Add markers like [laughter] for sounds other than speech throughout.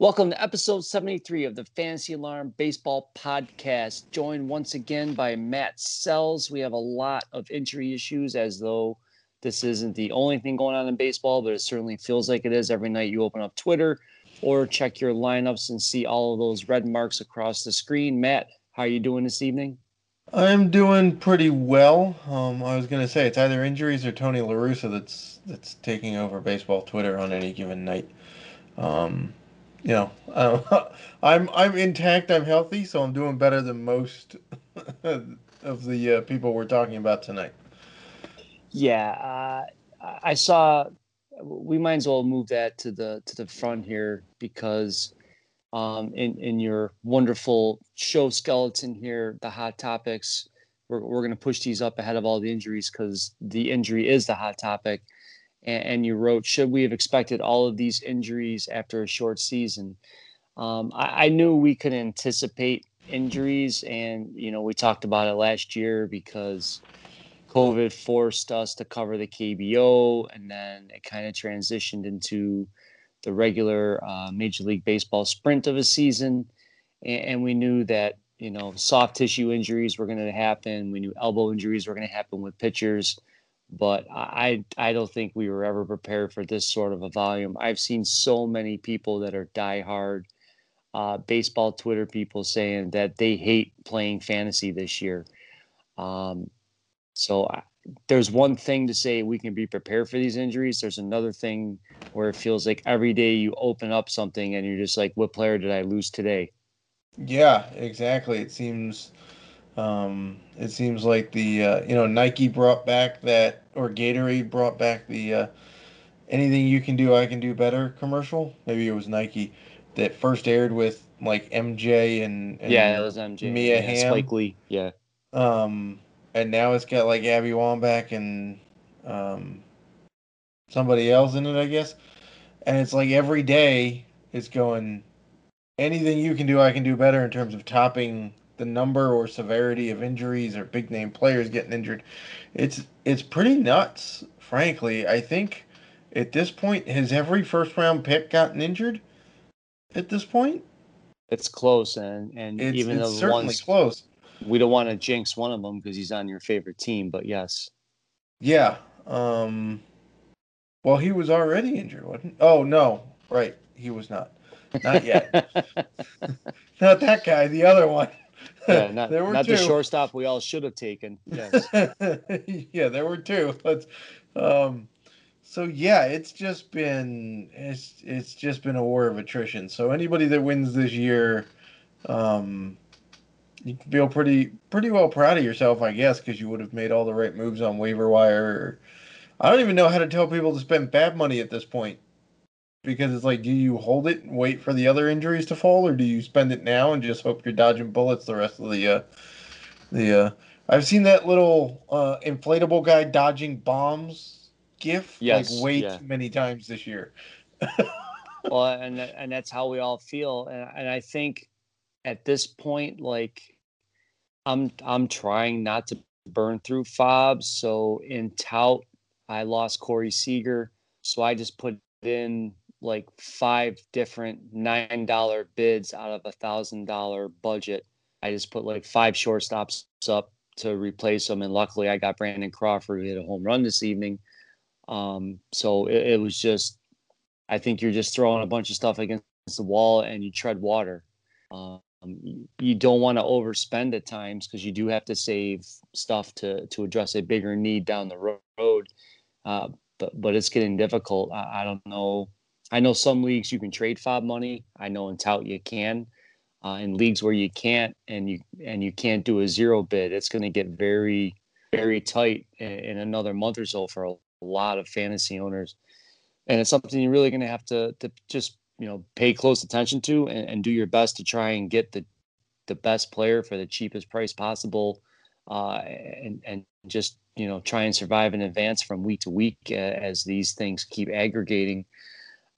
Welcome to episode 73 of the Fantasy Alarm Baseball Podcast. Joined once again by Matt Sells. We have a lot of injury issues, as though this isn't the only thing going on in baseball, but it certainly feels like it is every night you open up Twitter or check your lineups and see all of those red marks across the screen. Matt, how are you doing this evening? I'm doing pretty well. Um, I was going to say it's either injuries or Tony La Russa that's that's taking over baseball Twitter on any given night. Um, you know, uh, [laughs] I'm I'm intact. I'm healthy, so I'm doing better than most [laughs] of the uh, people we're talking about tonight. Yeah, uh, I saw. We might as well move that to the to the front here because um, in in your wonderful show skeleton here, the hot topics. We're we're going to push these up ahead of all the injuries because the injury is the hot topic and, and you wrote, "Should we have expected all of these injuries after a short season?" Um, I, I knew we could anticipate injuries, and you know we talked about it last year because COVID forced us to cover the KBO, and then it kind of transitioned into the regular uh, Major League Baseball sprint of a season, and, and we knew that you know soft tissue injuries were going to happen. We knew elbow injuries were going to happen with pitchers but I I don't think we were ever prepared for this sort of a volume. I've seen so many people that are diehard uh, baseball Twitter people saying that they hate playing fantasy this year. Um, so I, there's one thing to say we can be prepared for these injuries. There's another thing where it feels like every day you open up something and you're just like, what player did I lose today? Yeah, exactly. It seems um, it seems like the uh, you know Nike brought back that or Gatorade brought back the uh, anything you can do I can do better commercial. Maybe it was Nike that first aired with like MJ and, and yeah, it was MJ. Mia yeah, Hamm. Spike Lee. Yeah. Um, and now it's got like Abby Wambach and um, somebody else in it, I guess. And it's like every day it's going anything you can do I can do better in terms of topping the number or severity of injuries or big name players getting injured. It's it's pretty nuts, frankly. I think at this point has every first round pick gotten injured at this point? It's close and and it's, even it's the certainly ones close. we don't want to jinx one of them because he's on your favorite team, but yes. Yeah. Um well, he was already injured, wasn't? Oh no, right. He was not. Not yet. [laughs] [laughs] not that guy, the other one. Yeah, [laughs] not, there were not two. the shortstop we all should have taken. Yes. [laughs] yeah, there were two. [laughs] But um, so yeah, it's just been it's it's just been a war of attrition. So anybody that wins this year, um, you can feel pretty pretty well proud of yourself, I guess, because you would have made all the right moves on waiver wire. I don't even know how to tell people to spend bad money at this point because it's like, do you hold it and wait for the other injuries to fall, or do you spend it now and just hope you're dodging bullets the rest of the uh, the? Uh, I've seen that little uh, inflatable guy dodging bombs gif yes, like way yeah. too many times this year. [laughs] well, and and that's how we all feel, and and I think at this point, like, I'm I'm trying not to burn through FAABs. So in tout, I lost Corey Seager, so I just put in like five different nine dollar bids out of a thousand dollar budget. I just put like five shortstops up to replace them, and luckily I got Brandon Crawford who hit a home run this evening. Um, so it, it was just, I think you're just throwing a bunch of stuff against the wall and you tread water. Um, you don't want to overspend at times because you do have to save stuff to to address a bigger need down the road. Uh, but but it's getting difficult. I, I don't know I know some leagues you can trade FAAB money. I know in tout you can. Uh, in leagues where you can't and you and you can't do a zero bid, it's going to get very very tight in, in, another month or so for a lot of fantasy owners, and it's something you're really going to have to to just you know pay close attention to and, and, do your best to try and get the the best player for the cheapest price possible, uh, and and just you know try and survive in advance from week to week uh, as these things keep aggregating.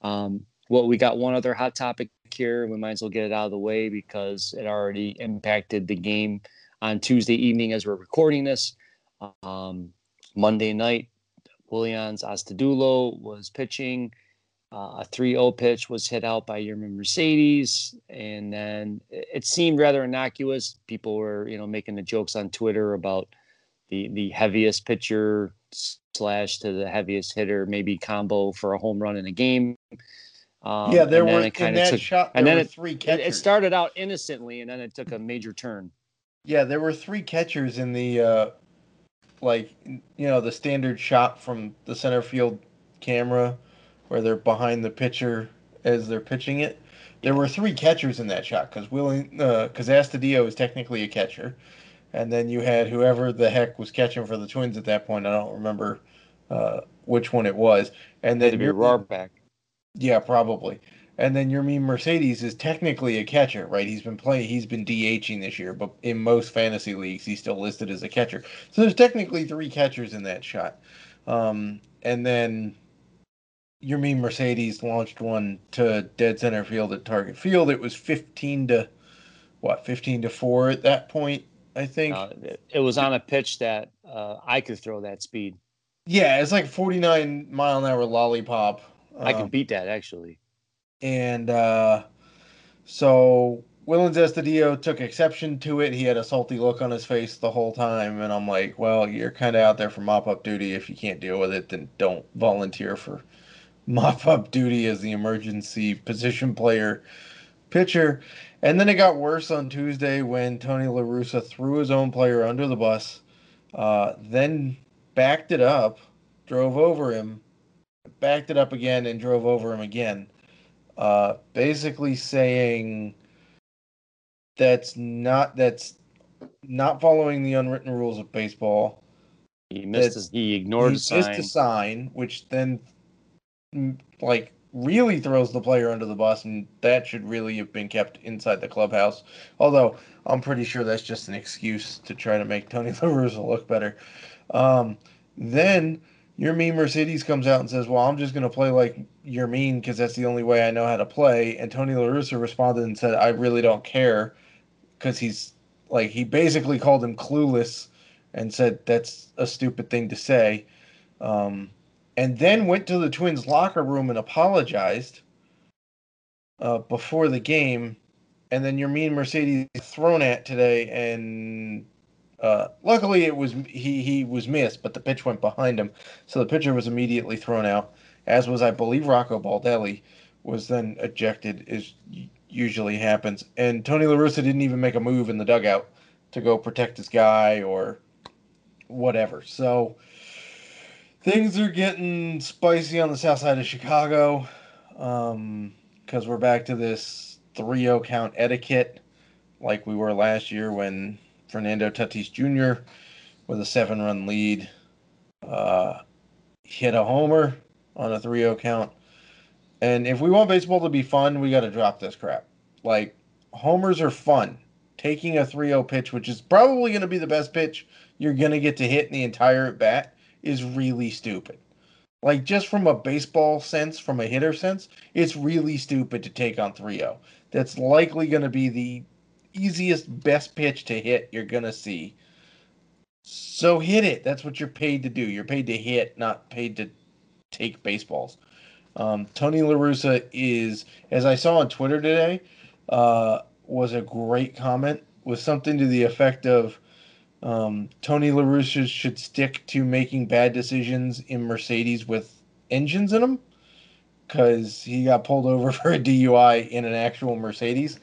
Um, well, we got one other hot topic here. We might as well get it out of the way because it already impacted the game on Tuesday evening as we're recording this. Um, Monday night, Willians Astudillo was pitching, uh, a 3-0 pitch was hit out by Yermin Mercedes, and then it seemed rather innocuous. People were, you know, making the jokes on Twitter about the the heaviest pitcher slash to the heaviest hitter, maybe combo for a home run in a game. Um, yeah, there were in that took, shot. and then it, three catchers. It, started out innocently, and then it took a major turn. Yeah, there were three catchers in the, uh, like you know, the standard shot from the center field camera, where they're behind the pitcher as they're pitching it. There were three catchers in that shot because Willing, because uh, Astudillo is technically a catcher, and then you had whoever the heck was catching for the Twins at that point. I don't remember uh, which one it was, and then be Rohrback. Yeah, probably. And then Yermin Mercedes is technically a catcher, right? He's been playing, he's been DHing this year, but in most fantasy leagues, he's still listed as a catcher. So there's technically three catchers in that shot. Um, and then Yermin Mercedes launched one to dead center field at Target Field. It was 15 to what, 15 to four at that point, I think. Uh, it was on a pitch that uh, I could throw that speed. Yeah, it's like 49 mile an hour lollipop I can um, beat that actually. And uh, so Willians Astudillo took exception to it. He had a salty look on his face the whole time, and I'm like, well, you're kind of out there for mop up duty. If you can't deal with it, then don't volunteer for mop up duty as the emergency position player pitcher. And then it got worse on Tuesday when Tony La Russa threw his own player under the bus, uh, then backed it up, drove over him, backed it up again and drove over him again. Uh, basically saying that's not that's not following the unwritten rules of baseball. He missed. His, he ignored. He a missed a sign, which then mm, like really throws the player under the bus, and that should really have been kept inside the clubhouse. Although I'm pretty sure that's just an excuse to try to make Tony [laughs] La Russa look better. Um, then Yermin Mercedes comes out and says, "Well, I'm just going to play like Yermin because that's the only way I know how to play." And Tony La Russa responded and said, "I really don't care," because he's like he basically called him clueless and said that's a stupid thing to say. Um, and then went to the Twins locker room and apologized uh, before the game. And then Yermin Mercedes thrown at today and uh, luckily, it was he he was missed, but the pitch went behind him, so the pitcher was immediately thrown out. As was, I believe, Rocco Baldelli was then ejected, as usually happens. And Tony La Russa didn't even make a move in the dugout to go protect his guy or whatever. So things are getting spicy on the south side of Chicago because um, we're back to this 3-0 count etiquette like we were last year when Fernando Tatis Jr. with a seven run lead. Uh, hit a homer on a 3 0 count. And if we want baseball to be fun, we got to drop this crap. Like, homers are fun. Taking a 3 0 pitch, which is probably going to be the best pitch you're going to get to hit in the entire at bat, is really stupid. Like, just from a baseball sense, from a hitter sense, it's really stupid to take on 3 0. That's likely going to be the easiest, best pitch to hit you're gonna see. So hit it. That's what you're paid to do. You're paid to hit, not paid to take baseballs. Um, Tony La Russa is, as I saw on Twitter today, uh, was a great comment. Was something to the effect of um, Tony La Russa should stick to making bad decisions in Mercedes with engines in them because he got pulled over [laughs] for a DUI in an actual Mercedes.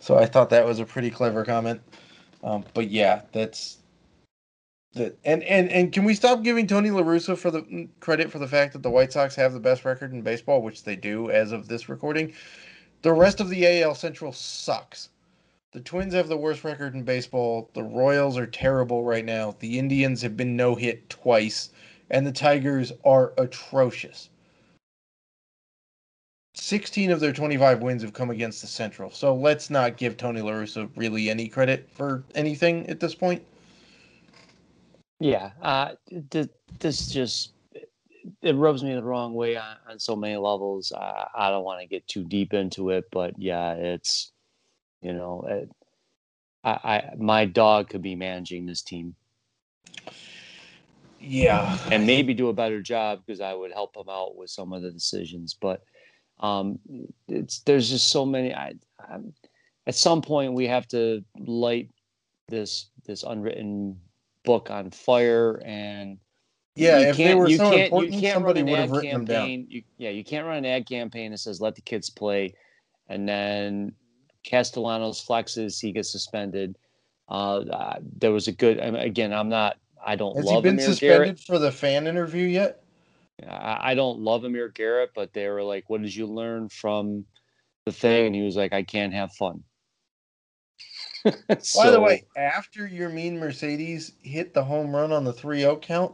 So I thought that was a pretty clever comment. Um, but yeah, that's that. And and and can we stop giving Tony La Russa for the mm, credit for the fact that the White Sox have the best record in baseball, which they do as of this recording? The rest of the AL Central sucks. The Twins have the worst record in baseball. The Royals are terrible right now. The Indians have been no hit twice, and the Tigers are atrocious. 16 of their 25 wins have come against the Central. So let's not give Tony La Russa really any credit for anything at this point. Yeah, uh, this just it rubs me the wrong way on, on so many levels. I, I don't want to get too deep into it, but yeah, it's you know, it, I, I my dog could be managing this team. Yeah, and maybe do a better job because I would help him out with some of the decisions, but Um, it's there's just so many. I, I, at some point we have to light this this unwritten book on fire and yeah, you if they can't were you so can't important, you can't somebody would have written them down. You, yeah, you can't run an ad campaign that says let the kids play, and then Castellanos flexes, he gets suspended. Uh, there was a good. Again, I'm not. I don't Has he been Amir suspended Garrett. for the fan interview yet? I, I don't love Amir Garrett, but they were like, "What did you learn from the thing?" And he was like, "I can't have fun." [laughs] By the way, after Yermin Mercedes hit the home run on the 3-0 count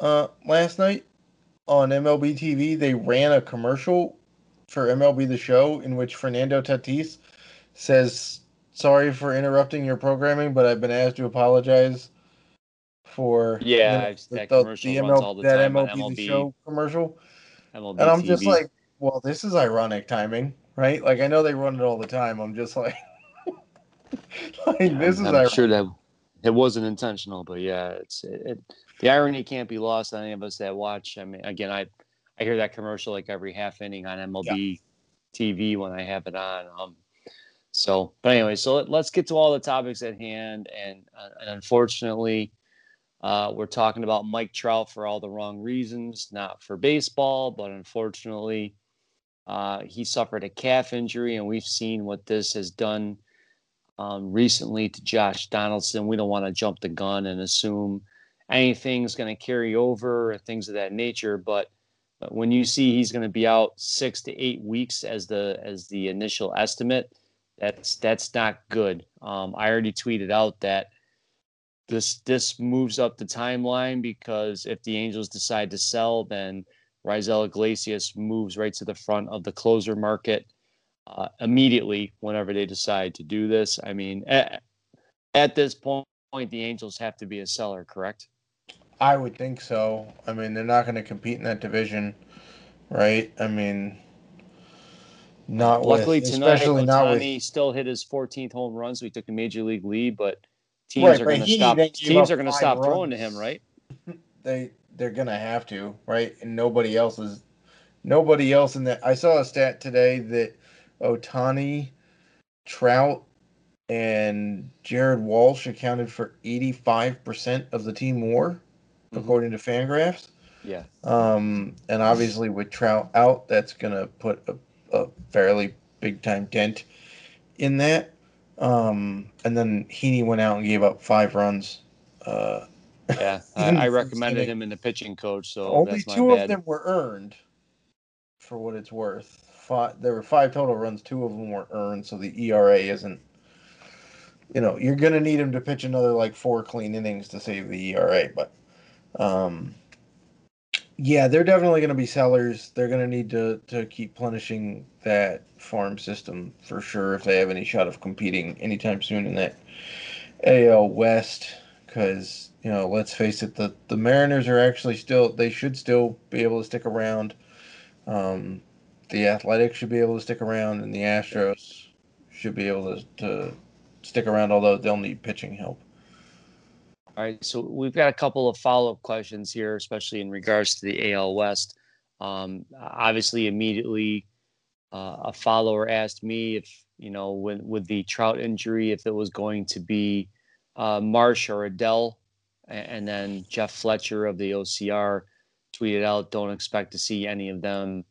uh, last night on MLB TV, they ran a commercial for MLB The Show in which Fernando Tatis says, "Sorry for interrupting your programming, but I've been asked to apologize for Yeah, I've- that commercial runs all the that time on MLB, The Show commercial." MLB And I'm just like, well, this is ironic timing, right? Like I know they run it all the time. I'm just like, [laughs] like Yeah, this is I'm, I'm ironic. sure that it wasn't intentional, but yeah, it's it, it, the irony can't be lost on any of us that watch. I mean, again, I I hear that commercial like every half inning on MLB TV when I have it on. Um, so, but anyway, so let, let's get to all the topics at hand, and, uh, and unfortunately, uh, we're talking about Mike Trout for all the wrong reasons, not for baseball, but unfortunately, uh, he suffered a calf injury, and we've seen what this has done um, recently to Josh Donaldson. We don't want to jump the gun and assume anything's going to carry over or things of that nature. But when you see he's going to be out six to eight weeks as the as the initial estimate, that's that's not good. Um, I already tweeted out that this this moves up the timeline because if the Angels decide to sell, then Raisel Iglesias moves right to the front of the closer market uh, immediately whenever they decide to do this. I mean, at, at this point, the Angels have to be a seller, correct? I would think so. I mean, they're not going to compete in that division, right? I mean, not Luckily with, tonight, especially not with Ohtani still hit his 14th home run, so he took the major league lead. But teams Right, are going to stop. Teams are going to stop throwing to him, right? [laughs] they they're gonna have to, right? And nobody else is nobody else in that I saw a stat today that Ohtani, Trout, and Jared Walsh accounted for eighty five percent of the team war, Mhm. according to Fangraphs. Yeah. Um, and obviously with Trout out, that's gonna put a, a fairly big time dent in that. Um, and then Heaney went out and gave up five runs. Uh, Yeah, [laughs] I, I recommended him in the pitching coach, so Only that's my two of them were earned, for what it's worth. Five, there were five total runs. Two of them were earned, so the ERA isn't. You know, you're gonna need him to pitch another like four clean innings to save the ERA, but, um, yeah, they're definitely gonna be sellers. They're gonna need to to keep plenishing that farm system for sure if they have any shot of competing anytime soon in that AL West. Because you know, let's face it, the the Mariners are actually still they should still be able to stick around. Um, the Athletics should be able to stick around, and the Astros should be able to, to stick around, although they'll need pitching help. All right, so we've got a couple of follow-up questions here, especially in regards to the AL West. Um, obviously, immediately, uh, a follower asked me if you know, when with the Trout injury, if it was going to be uh, Marsh or Adell, and then Jeff Fletcher of the OCR tweeted out, "Don't expect to see any of them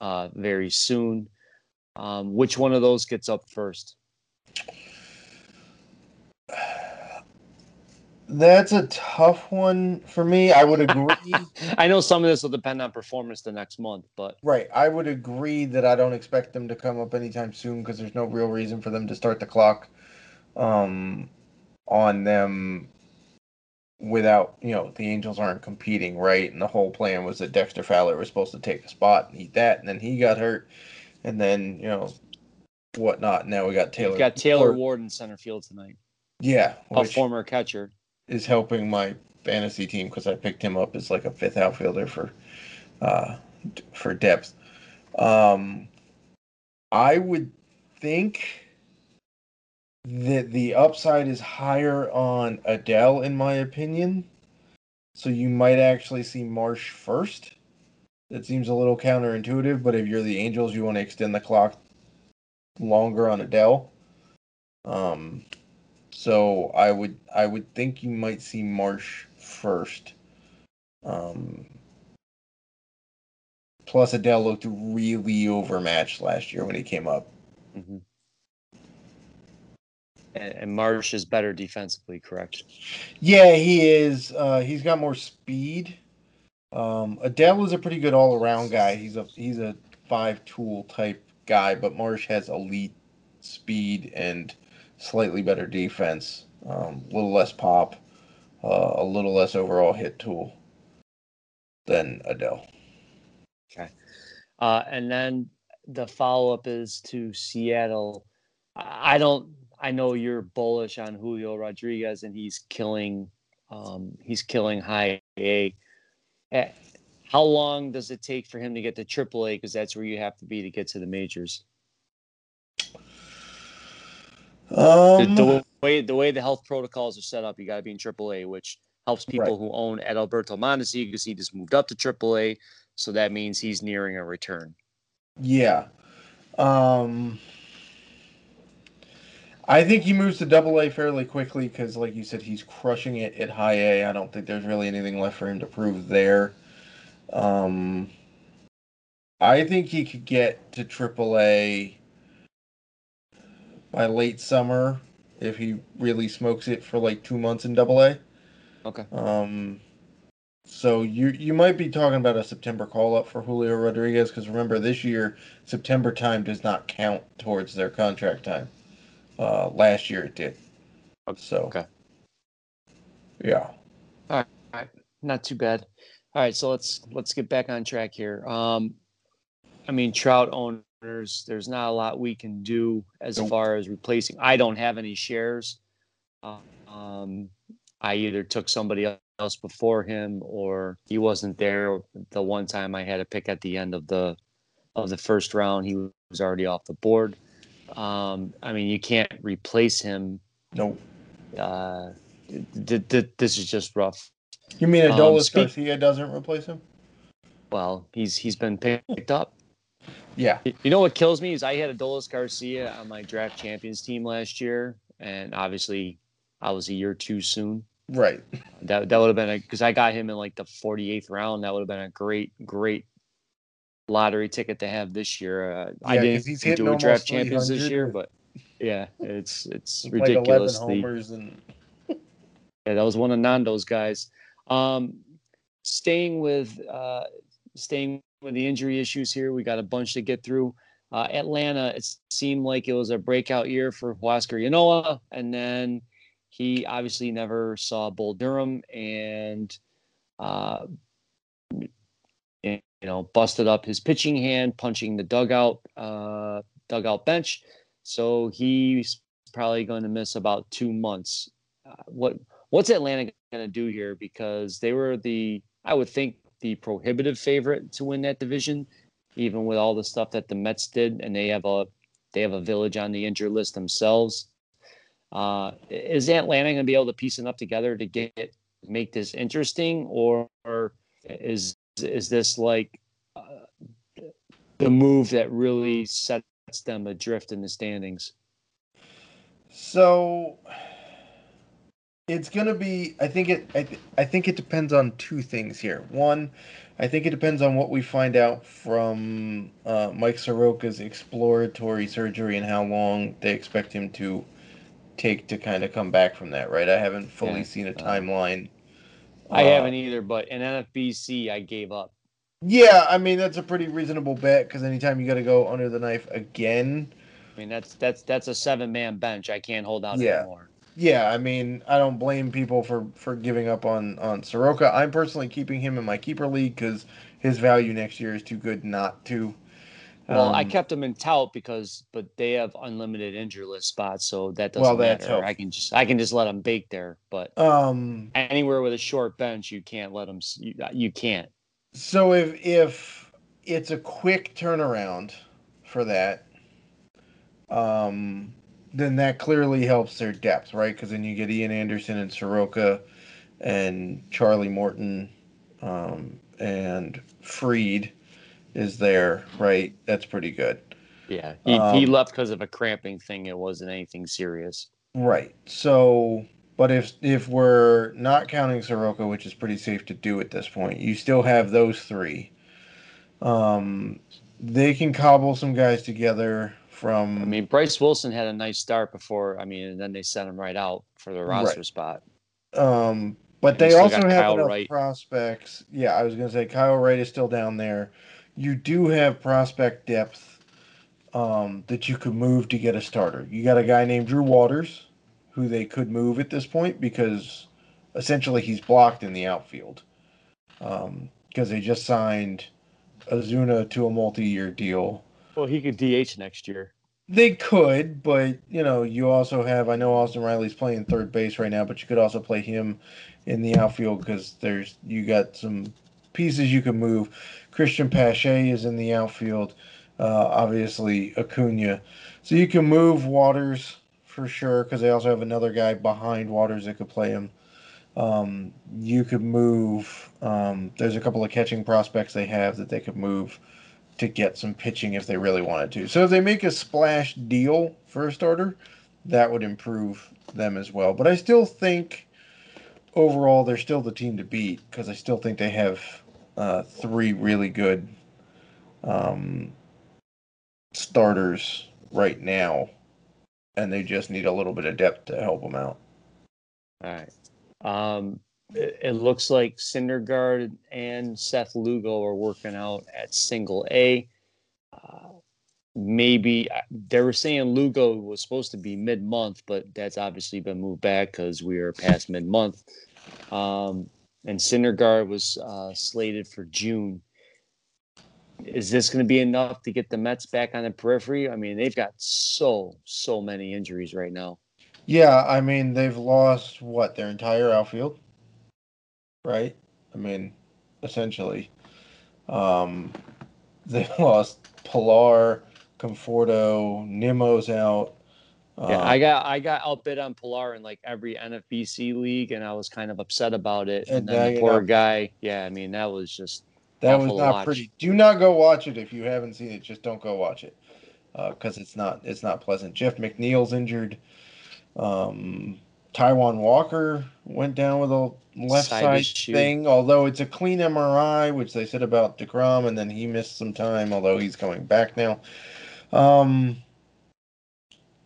uh, very soon." Um, which one of those gets up first? That's a tough one for me. I would [laughs] agree. I know some of this will depend on performance the next month, but right. I would agree that I don't expect them to come up anytime soon because there's no real reason for them to start the clock um, on them without, you know, the Angels aren't competing, right? And the whole plan was that Dexter Fowler was supposed to take a spot and eat that, and then he got hurt, and then, you know, whatnot. Now we got Taylor. We've got Taylor Ward. In center field tonight, Yeah. a Which, former catcher. Is helping my fantasy team because I picked him up as like a fifth outfielder for uh for depth. Um I would think that the upside is higher on Adell in my opinion. So you might actually see Marsh first. It seems a little counterintuitive, but if you're the Angels, you want to extend the clock longer on Adell. Um, so I would I would think you might see Marsh first. Um, plus, Adell looked really overmatched last year when he came up. Mm-hmm. And, and Marsh is better defensively, correct? Yeah, he is. Uh, he's got more speed. Um, Adell is a pretty good all around guy. He's a he's a five tool type guy, but Marsh has elite speed and slightly better defense. Um, a little less pop, uh, a little less overall hit tool than Adell. Okay. Uh, and then the follow up is to Seattle. I don't. I know you're bullish on Julio Rodriguez, and he's killing. Um, he's killing high A. Eh, how long does it take for him to get to AAA? Because that's where you have to be to get to the majors. Um, the, the, way the way the health protocols are set up, you got to be in AAA, which helps people right. who own Adalberto Mondesi because he just moved up to AAA, so that means he's nearing a return. Yeah, um, I think he moves to Double A fairly quickly because, like you said, he's crushing it at High A. I don't think there's really anything left for him to prove there. Um, I think he could get to Triple A by late summer if he really smokes it for like two months in Double A. Okay. Um, so you you might be talking about a September call up for Julio Rodriguez because remember this year September time does not count towards their contract time. Uh, last year it did. Okay. So. Okay. Yeah. All right. All right. Not too bad. All right. So let's let's get back on track here. Um, I mean, Trout owned there's there's not a lot we can do as far as replacing. I don't have any shares. Um, I either took somebody else before him or he wasn't there the one time I had a pick at the end of the of the first round. He was already off the board. Um, I mean, you can't replace him. Nope. Uh, th- th- this is just rough. You mean Adolis um, speak- Garcia doesn't replace him? Well, he's he's been picked up. Yeah. You know what kills me is I had Adolis Garcia on my draft champions team last year, and obviously I was a year too soon. Right. That that would have been a because I got him in like the 48th round. That would have been a great great lottery ticket to have this year. Uh, yeah, I didn't do a draft champions this year, but yeah, it's it's ridiculous. Like homers and [laughs] yeah, that was one of Nando's guys. Um, staying with uh, staying with the injury issues here. We got a bunch to get through. Uh, Atlanta, it seemed like it was a breakout year for Huascar Ynoa, and then he obviously never saw Bull Durham and, uh, you know, busted up his pitching hand, punching the dugout uh, dugout bench. So he's probably going to miss about two months. Uh, what what's Atlanta going to do here? Because they were the I would think the prohibitive favorite to win that division, even with all the stuff that the Mets did, and they have a they have a village on the injured list themselves. Uh, is Atlanta going to be able to piece enough together to get make this interesting, or, is is this like uh, the move that really sets them adrift in the standings? So it's going to be i think it I, th- I think it depends on two things here. One i think it depends on what we find out from uh, mike soroka's exploratory surgery and how long they expect him to take to kind of come back from that right? I haven't fully yeah. seen a timeline i uh, haven't either but in nfbc i gave up. Yeah i mean that's a pretty reasonable bet because anytime you got to go under the knife again i mean that's that's that's a seven man bench. I can't hold out yeah. anymore yeah, I mean, I don't blame people for for giving up on on Soroka. I'm personally keeping him in my keeper league because his value next year is too good not to. Well, um, I kept him in tout because, but they have unlimited injury list spots, so that doesn't well, matter. I can just I can just let him bake there, but um, anywhere with a short bench, you can't let them. You, you can't. So if if it's a quick turnaround for that, um, then that clearly helps their depth, right? Because then you get Ian Anderson and Soroka and Charlie Morton um, and Fried is there, right? That's pretty good. Yeah, he, um, he left because of a cramping thing. It wasn't anything serious. Right. So, but if if we're not counting Soroka, which is pretty safe to do at this point, you still have those three. Um, they can cobble some guys together from. I mean, Bryce Wilson had a nice start before. I mean, and then they sent him right out for the roster right. spot. Um, but and they also have Kyle enough Wright. prospects. Yeah, I was going to say Kyle Wright is still down there. You do have prospect depth um, that you could move to get a starter. You got a guy named Drew Waters, who they could move at this point because essentially he's blocked in the outfield because um, they just signed Acuna to a multi-year deal. Well, he could DH next year. They could, but you know, you also have. I know Austin Riley's playing third base right now, but you could also play him in the outfield because there's you got some pieces you can move. Cristian Pache is in the outfield. Uh, obviously Acuna, so you can move Waters for sure because they also have another guy behind Waters that could play him. Um, you could move. Um, there's a couple of catching prospects they have that they could move to get some pitching if they really wanted to. So if they make a splash deal for a starter, that would improve them as well. But I still think overall they're still the team to beat because I still think they have uh, three really good um, starters right now, and they just need a little bit of depth to help them out. All right. Um, it, looks like Syndergaard and Seth Lugo are working out at single A. Uh, maybe uh, they were saying Lugo was supposed to be mid month, but that's obviously been moved back because we are past mid month. Um, and Syndergaard was uh, slated for June. Is this going to be enough to get the Mets back on the periphery? I mean, they've got so so many injuries right now. Yeah, I mean they've lost what their entire outfield, right? I mean, essentially, um, they [laughs] lost Pilar, Conforto, Nimmo's out. Yeah, I um, got I got outbid on Pilar in like every NFBC league, and I was kind of upset about it. And, and then the poor guy, yeah, I mean that was just that was not pretty. Do not go watch it if you haven't seen it. Just don't go watch it because uh, it's not it's not pleasant. Jeff McNeil's injured. Um, Taijuan Walker went down with a left side, side thing, although it's a clean MRI, which they said about DeGrom, and then he missed some time, although he's coming back now. Um,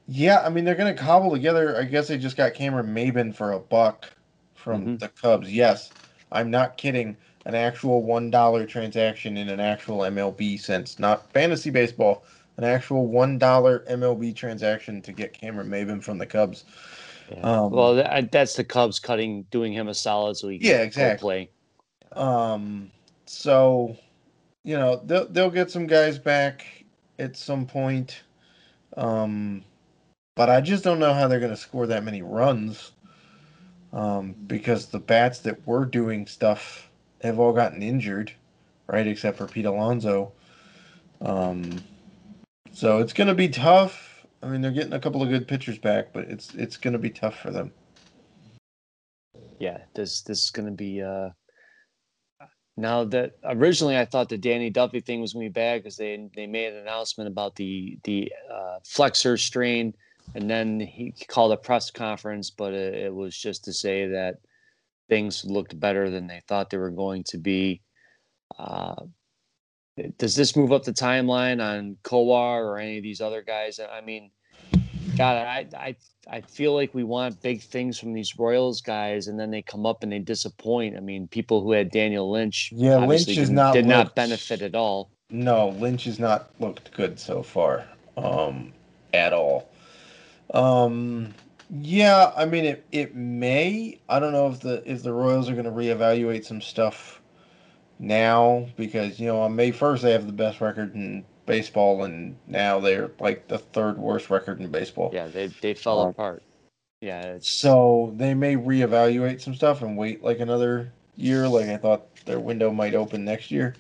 yeah, I mean they're gonna cobble together. I guess they just got Cameron Maybin for a buck from mm-hmm. the Cubs. Yes, I'm not kidding. An actual one dollar transaction in an actual MLB sense, not fantasy baseball an actual one dollar MLB transaction to get Cameron Maybin from the Cubs. Yeah. Um, well, that, that's the Cubs cutting, doing him a solid so he can yeah, exactly. play. Um, so you know they'll they'll get some guys back at some point. Um, but I just don't know how they're going to score that many runs. Um, because the bats that were doing stuff have all gotten injured, right? Except for Pete Alonso. Um, so it's going to be tough. I mean, they're getting a couple of good pitchers back, but it's it's going to be tough for them. Yeah, this this is going to be. Uh, now that originally I thought the Danny Duffy thing was going to be bad because they they made an announcement about the the uh, flexor strain, and then he called a press conference, but it, it was just to say that things looked better than they thought they were going to be. Uh, does this move up the timeline on Kowar or any of these other guys? I mean, God, I I I feel like we want big things from these Royals guys, and then they come up and they disappoint. I mean, people who had Daniel Lynch, yeah, Lynch is not did looked, not benefit at all. No, Lynch has not looked good so far, um, at all. Um, yeah, I mean, it it may. I don't know if the if the Royals are going to reevaluate some stuff now because you know on May first they have the best record in baseball, and now they're like the third worst record in baseball. Yeah, they they fell um, apart. Yeah. So they may reevaluate some stuff and wait like another year. Like I thought their window might open next year,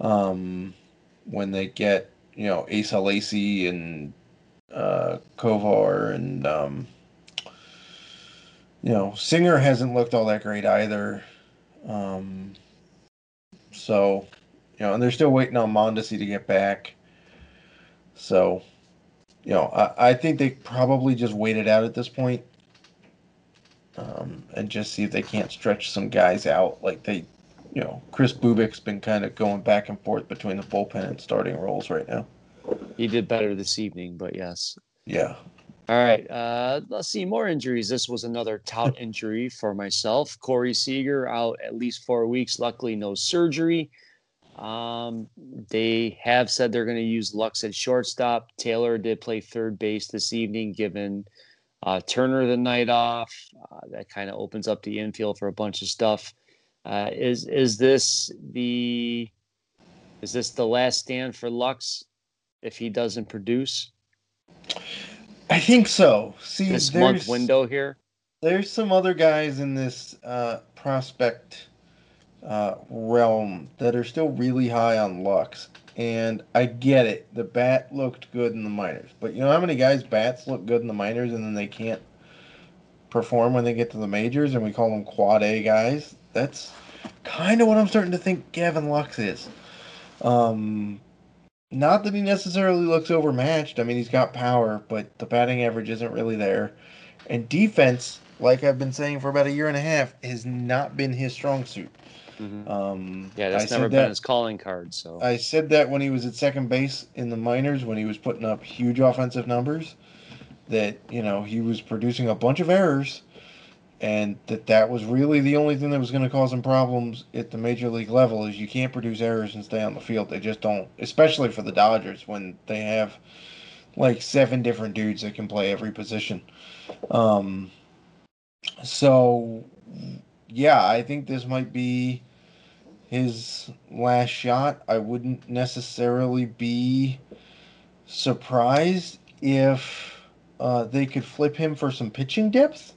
um, when they get you know Asa Lacy and uh, Kowar and um, you know Singer hasn't looked all that great either. Um, so, You know, and they're still waiting on Mondesi to get back. So, you know, I, I think they probably just wait it out at this point, um, and just see if they can't stretch some guys out. Like they, you know, Kris Bubic's been kind of going back and forth between the bullpen and starting roles right now. He did better this evening, but yes. Yeah. All right. Uh, let's see more injuries. This was another tout injury for myself. Corey Seager out at least four weeks. Luckily, no surgery. Um, they have said they're going to use Lux at shortstop. Taylor did play third base this evening, given uh, Turner the night off. Uh, that kind of opens up the infield for a bunch of stuff. Uh, is is this the is this the last stand for Lux if he doesn't produce? I think so. See, this month window here. There's some other guys in this uh, prospect uh, realm that are still really high on Lux, and I get it. The bat looked good in the minors, but you know how many guys bats look good in the minors and then they can't perform when they get to the majors, and we call them quad A guys. That's kind of what I'm starting to think Gavin Lux is. Um, not that he necessarily looks overmatched. I mean, he's got power, but the batting average isn't really there. And defense, like I've been saying for about a year and a half, has not been his strong suit. Mm-hmm. Um, yeah, that's I never been that, his calling card. So I said that when he was at second base in the minors, when he was putting up huge offensive numbers, that you know he was producing a bunch of errors, and that that was really the only thing that was going to cause him problems at the major league level is you can't produce errors and stay on the field. They just don't, especially for the Dodgers when they have like seven different dudes that can play every position. Um, so yeah, I think this might be his last shot. I wouldn't necessarily be surprised if uh, they could flip him for some pitching depth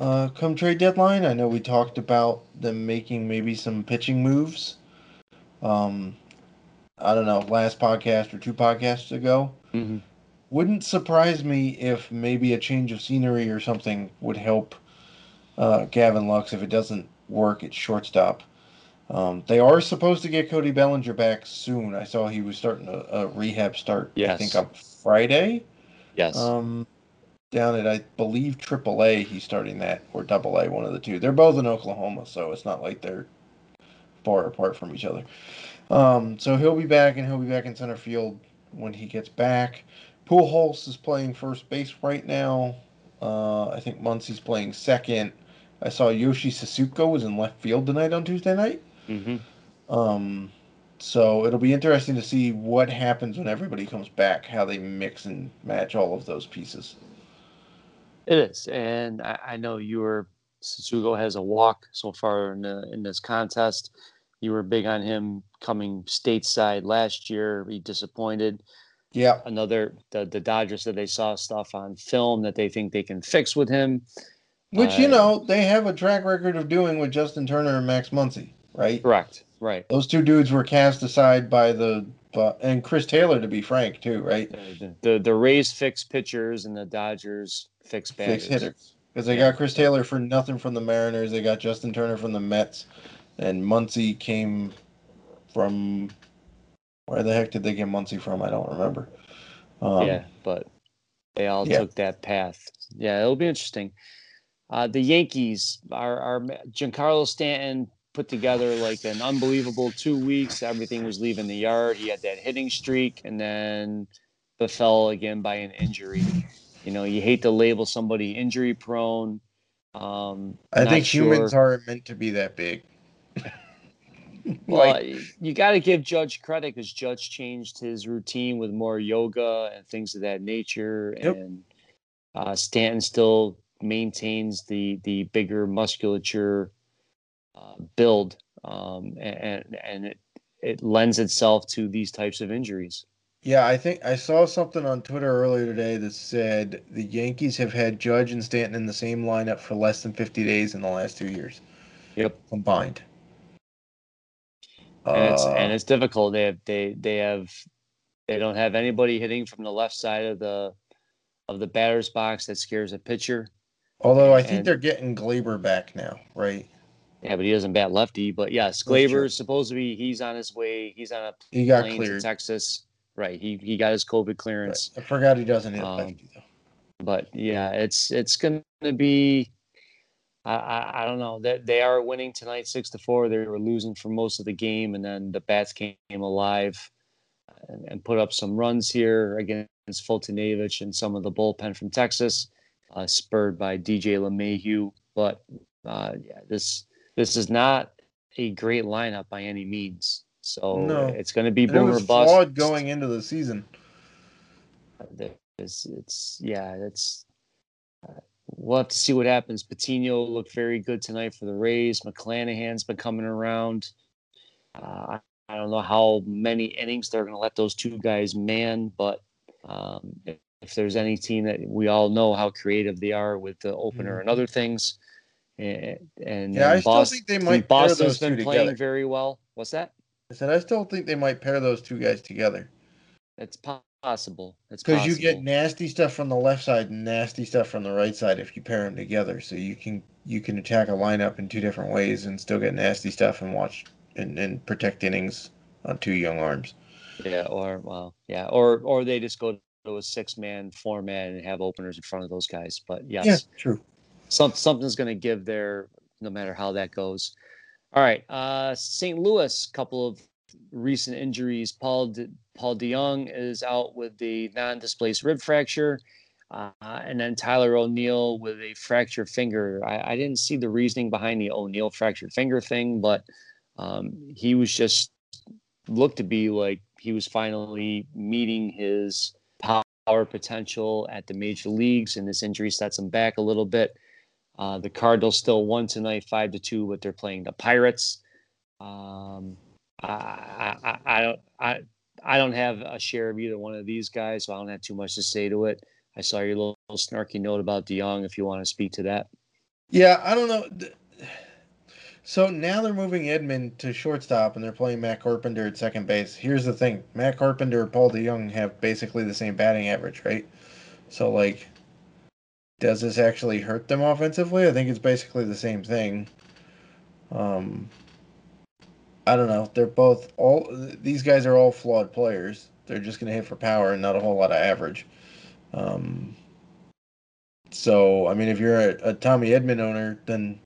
uh, come trade deadline. I know we talked about them making maybe some pitching moves. Um, I don't know, last podcast or two podcasts ago. Mm-hmm. Wouldn't surprise me if maybe a change of scenery or something would help uh, Gavin Lux if it doesn't work at shortstop. Um, they are supposed to get Cody Bellinger back soon. I saw he was starting a, a rehab start. Yes. I think on Friday. Yes. Um, down at I believe AAA. He's starting that or Double A, one of the two. They're both in Oklahoma, so it's not like they're far apart from each other. Um, so he'll be back, and he'll be back in center field when he gets back. Pujols is playing first base right now. Uh, I think Muncy's playing second. I saw Yoshi Tsutsugo was in left field tonight on Tuesday night. Mm-hmm. Um, so it'll be interesting to see what happens when everybody comes back, how they mix and match all of those pieces. It is, and I, I know you were. Tsutsugo has a walk so far in the, in this contest. You were big on him coming stateside last year. He disappointed. Yeah. Another the the Dodgers said they saw stuff on film that they think they can fix with him. Which uh, you know they have a track record of doing with Justin Turner and Max Muncy, right? Correct. Right. Those two dudes were cast aside by the uh, and Chris Taylor to be frank too, right? The the, the Rays fixed pitchers and the Dodgers fixed batters. Fixed hitters. Because they yeah. got Chris Taylor for nothing from the Mariners. They got Justin Turner from the Mets. And Muncy came from. Where the heck did they get Muncy from? I don't remember. Um, yeah, but they all yeah. took that path. Yeah, it'll be interesting. Uh, the Yankees, our, our Giancarlo Stanton put together like an unbelievable two weeks. Everything was leaving the yard. He had that hitting streak, and then befell again by an injury. You know, you hate to label somebody injury prone. Um, I think sure. humans aren't meant to be that big. [laughs] well, like, you got to give Judge credit because Judge changed his routine with more yoga and things of that nature, yep. and uh, Stanton still maintains the the bigger musculature uh, build, um, and and it it lends itself to these types of injuries. Yeah, I think I saw something on Twitter earlier today that said the Yankees have had Judge and Stanton in the same lineup for less than 50 days in the last two years. Yep, combined. And uh, it's and it's difficult. They have they they have they don't have anybody hitting from the left side of the of the batter's box that scares a pitcher. Although I think and, they're getting Gleyber back now, right? Yeah, but he doesn't bat lefty. But yes, Gleyber is supposed to be. He's on his way. He's on a he got plane cleared. to Texas. Right. He he got his COVID clearance. Right. I forgot he doesn't hit Um, lefty though. But yeah, it's it's gonna be. I, I, I don't know that they, are winning tonight six to four. They were losing for most of the game, and then the bats came alive and, and put up some runs here against Foltynewicz and some of the bullpen from Texas, uh, spurred by DJ LeMahieu. But uh, yeah, this this is not a great lineup by any means. So No. it's going to be boom or bust. going into the season. It's, it's yeah, it's. Uh, we'll have to see what happens. Patino looked very good tonight for the Rays. McClanahan's been coming around. Uh, I, don't know how many innings they're going to let those two guys man, but um, if, if there's any team that we all know how creative they are with the opener and other things, and, and. Yeah, I still Boston, think they might pair Boston's those been two playing together. very well. What's that? I said I still think they might pair those two guys together It's possible. It's because you get nasty stuff from the left side and nasty stuff from the right side if you pair them together. So you can you can attack a lineup in two different ways and still get nasty stuff and watch and, and protect innings on two young arms. Yeah, or well, yeah, or or they just go to a six man format and have openers in front of those guys. But yes, Yeah, true. Some something's going to give there, no matter how that goes. All right, uh, St. Louis, couple of recent injuries. Paul De, Paul DeJong is out with the non-displaced rib fracture, uh, and then Tyler O'Neill with a fractured finger. I, I didn't see the reasoning behind the O'Neill fractured finger thing, but um, he was just looked to be like he was finally meeting his power potential at the major leagues, and this injury sets him back a little bit. Uh, the Cardinals still won tonight, five to two, but they're playing the Pirates. Um, I, I, I, don't, I, I don't have a share of either one of these guys, so I don't have too much to say to it. I saw your little, snarky note about DeJong. If you want to speak to that, Yeah, I don't know. So now they're moving Edman to shortstop and they're playing Matt Carpenter at second base. Here's the thing Matt Carpenter and Paul DeJong have basically the same batting average, right? So, like, does this actually hurt them offensively? I think it's basically the same thing. Um, I don't know. They're both all these guys are all flawed players. They're just going to hit for power and not a whole lot of average. Um, so, I mean, if you're a, a Tommy Edman owner, then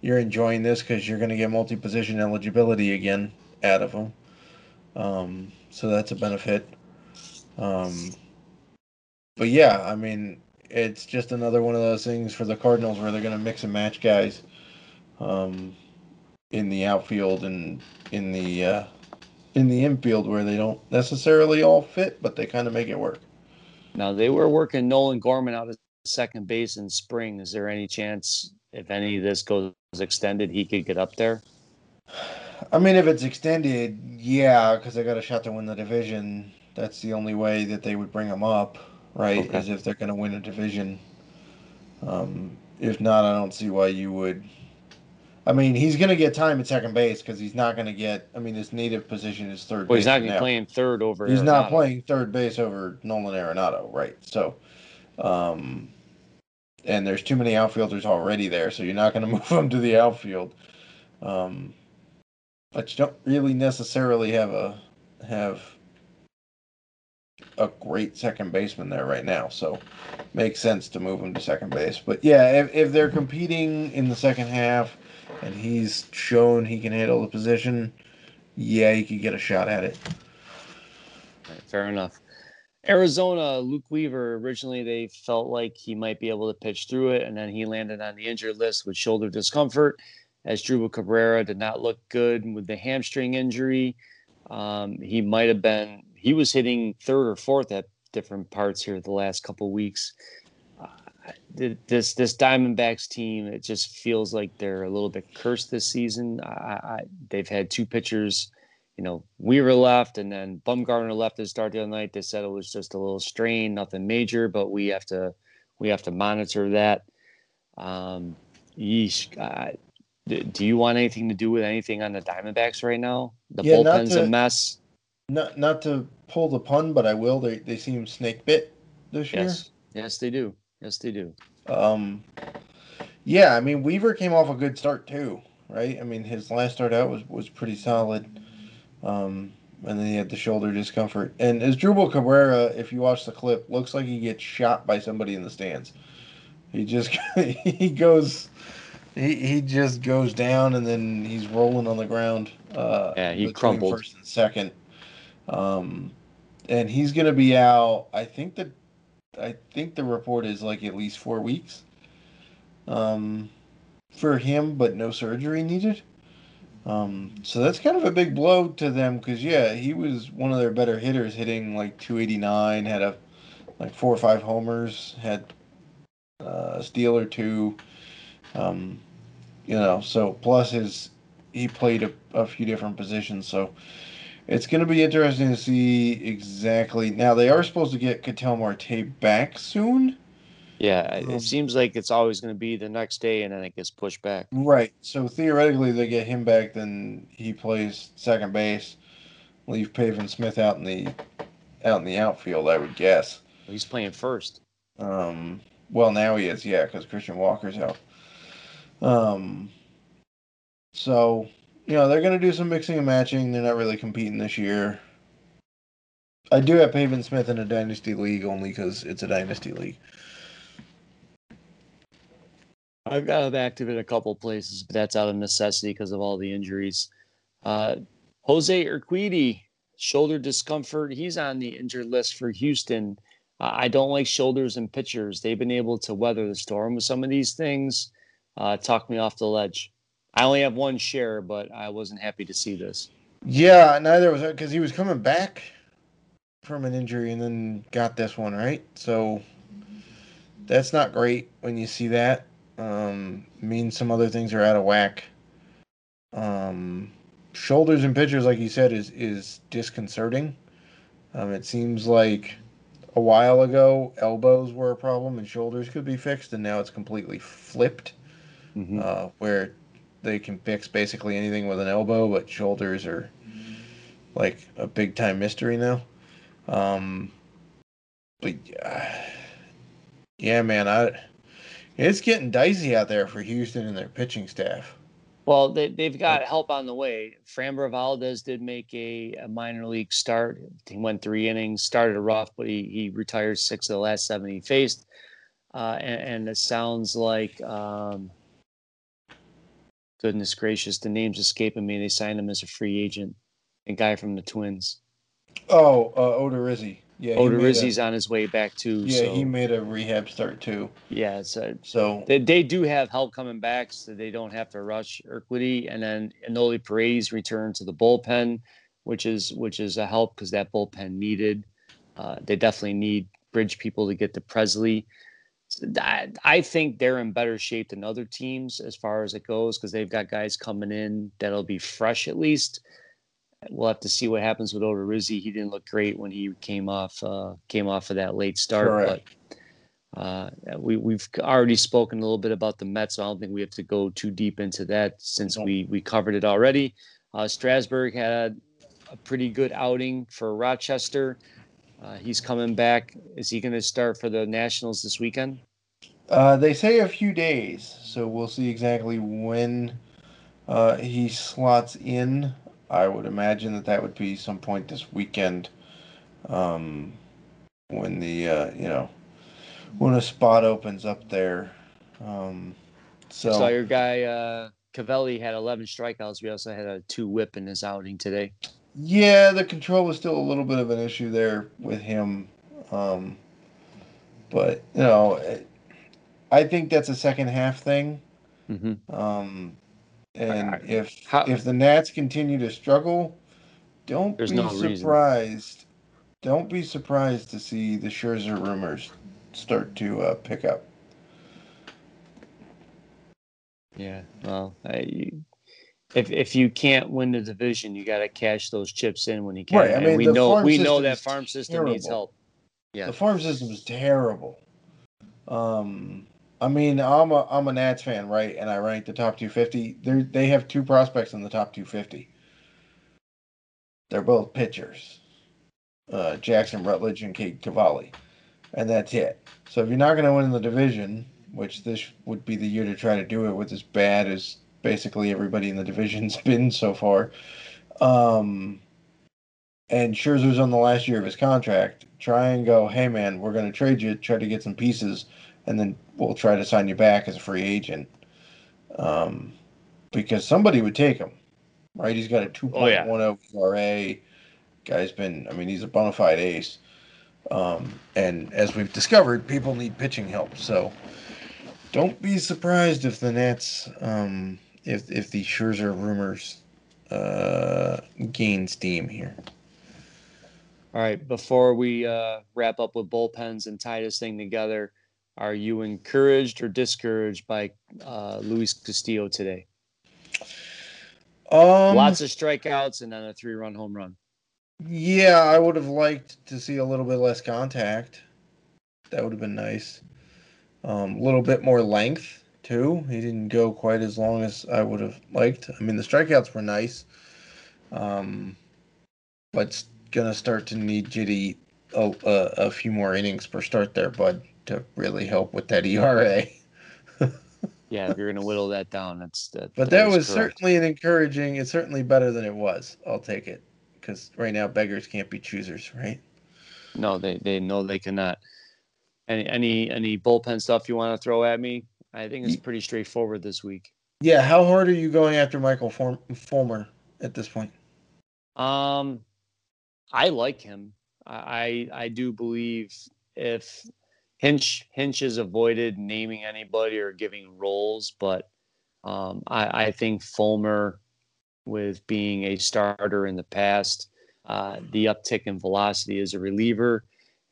you're enjoying this because you're going to get multi-position eligibility again out of them. Um, so that's a benefit. Um, but yeah, I mean, it's just another one of those things for the Cardinals where they're going to mix and match guys um, in the outfield and in the uh, in the infield where they don't necessarily all fit, but they kind of make it work. now they were working Nolan Gorman out at second base in spring. Is there any chance, if any of this goes extended, he could get up there? I mean, if it's extended, yeah, because they got a shot to win the division. That's the only way that they would bring him up, right? Okay. Is if they're going to win a division. Um, if not, I don't see why you would. I mean, he's going to get time at second base because he's not going to get. I mean, his native position is third. Well, he's not going to be playing third over. He's not playing third base over Nolan Arenado, right? So, um, and there's too many outfielders already there, so you're not going [laughs] to move him to the outfield. Um, but you don't really necessarily have a have a great second baseman there right now, so makes sense to move him to second base. But yeah, if if they're competing in the second half and he's shown he can handle the position, yeah, he could get a shot at it. Fair enough. Arizona, Luke Weaver, originally they felt like he might be able to pitch through it, and then he landed on the injured list with shoulder discomfort, Asdrubal Cabrera did not look good with the hamstring injury. Um, he might have been, he was hitting third or fourth at different parts here the last couple of weeks. Uh, this this Diamondbacks team, it just feels like they're a little bit cursed this season. I, I, they've had two pitchers you know, Weaver left and then Bumgarner left to start the other night. They said it was just a little strain, nothing major, but we have to we have to monitor that. Um, yeesh, uh, do, do you want anything to do with anything on the Diamondbacks right now? The Yeah, bullpen's to- a mess. Not not to pull the pun, but I will. They they seem snake bit this year. Yes, yes, they do. Yes, they do. Um, yeah, I mean Weaver came off a good start too. right? I mean, his last start out was was pretty solid, um, and then he had the shoulder discomfort. And Asdrubal Cabrera, if you watch the clip, looks like he gets shot by somebody in the stands. He just [laughs] he goes. He, he just goes down and then he's rolling on the ground. Uh, yeah, he crumbled first and second. Um, and he's going to be out. I think that I think the report is like at least four weeks. Um, for him, but no surgery needed. Um, so that's kind of a big blow to them because yeah, he was one of their better hitters, hitting like 289, had a like four or five homers, had uh, a steal or two. Um, you know, so plus his he played a, a few different positions, so it's going to be interesting to see exactly. Now they are supposed to get Ketel Marte back soon. Yeah, um, it seems like it's always going to be the next day, and then it gets pushed back. Right. So theoretically, they get him back, then he plays second base. Leave Pavin Smith out in the out in the outfield. I would guess. He's playing first. Um. Well, now he is. Yeah, because Christian Walker's out. Um. So you know they're going to do some mixing and matching. They're not really competing this year. I do have Pavin Smith in a dynasty league only because it's a dynasty league. I've got him active in a couple places, but that's out of necessity because of all the injuries. Uh, Jose Urquidy, shoulder discomfort. He's on the injured list for Houston. Uh, I don't like shoulders and pitchers. They've been able to weather the storm with some of these things. Uh, talk me off the ledge. I only have one share, but I wasn't happy to see this. Yeah, neither was I because he was coming back from an injury and then got this one right. So that's not great when you see that. Um, means some other things are out of whack. Um, shoulders and pitchers, like you said, is is disconcerting. Um, it seems like a while ago elbows were a problem and shoulders could be fixed, and now it's completely flipped, mm-hmm. uh, where they can fix basically anything with an elbow, but shoulders are like a big time mystery now. Um, but uh, yeah, man, I it's getting dicey out there for Houston and their pitching staff. Well, they, they've got help on the way. Framber Valdez did make a, a, minor league start. He went three innings, started rough, but he, he retired six of the last seven he faced. Uh, and, and, it sounds like, um, goodness gracious, the name's escaping me. They signed him as a free agent, a guy from the Twins. Oh, uh, Odorizzi. Yeah, Odorizzi's on his way back too. Yeah, so. he made a rehab start too. Yeah, so, so they, they do have help coming back, so they don't have to rush Urquidy, and then Enoli Paredes returned to the bullpen, which is which is a help because that bullpen needed. Uh, they definitely need bridge people to get to Pressly. I, I think they're in better shape than other teams as far as it goes because they've got guys coming in that'll be fresh at least we'll have to see what happens with Odorizzi. He didn't look great when he came off uh, came off of that late start, Correct. but uh, we we've already spoken a little bit about the Mets. So I don't think we have to go too deep into that since we we covered it already. Uh, Strasburg had a pretty good outing for Rochester. Uh, he's coming back. Is he going to start for the Nationals this weekend? Uh, they say a few days, so we'll see exactly when uh, he slots in. I would imagine that that would be some point this weekend, um, when the uh, you know when a spot opens up there. Um, so saw your guy uh, Cavalli had 11 strikeouts. We also had a two whip in his outing today. Yeah, the control was still a little bit of an issue there with him, um, but you know, I think that's a second half thing. Mm-hmm. Um, and if How, if the Nats continue to struggle, don't be no surprised. Reason. Don't be surprised to see the Scherzer rumors start to uh, pick up. Yeah, well, I, if if you can't win the division, you got to cash those chips in when you can. Right. I mean, and we know we know that farm system terrible. needs help. Yeah, the farm system is terrible. Um, I mean, I'm a I'm a Nats fan, right? And I rank the top 250. They they have two prospects in the top 250. They're both pitchers, uh, Jackson Rutledge and Cade Cavalli, and that's it. So if you're not going to win the division, which this would be the year to try to do it with as bad as basically everybody in the division's [laughs] been so far. Um, and Scherzer's on the last year of his contract. Try and go, hey man, we're going to trade you, try to get some pieces, and then we'll try to sign you back as a free agent. Um, because somebody would take him, right? He's got a 2.10 oh, yeah. ERA. Guy's been, I mean, he's a bona fide ace. Um, and as we've discovered, people need pitching help. So don't be surprised if the Nats, um, if if the Scherzer rumors uh, gain steam here. All right. Before we uh, wrap up with bullpens and tie this thing together, are you encouraged or discouraged by uh, Luis Castillo today? Um, Lots of strikeouts and then a three-run home run. Yeah, I would have liked to see a little bit less contact. That would have been nice. Um, a um, little bit more length too. He didn't go quite as long as I would have liked. I mean, the strikeouts were nice, um, but gonna start to need you to eat a, a, a few more innings per start there, bud, to really help with that [laughs] ERA. [laughs] yeah, if you're gonna whittle that down, that's that. But that, that was correct. certainly an encouraging. It's certainly better than it was. I'll take it because right now beggars can't be choosers, right? No, they they know they cannot. Any any any bullpen stuff you want to throw at me? I think it's pretty straightforward this week. Yeah, how hard are you going after Michael Fulmer at this point? Um, I like him. I I do believe if Hinch Hinch has avoided naming anybody or giving roles, but um, I, I think Fulmer, with being a starter in the past, uh, the uptick in velocity as a reliever,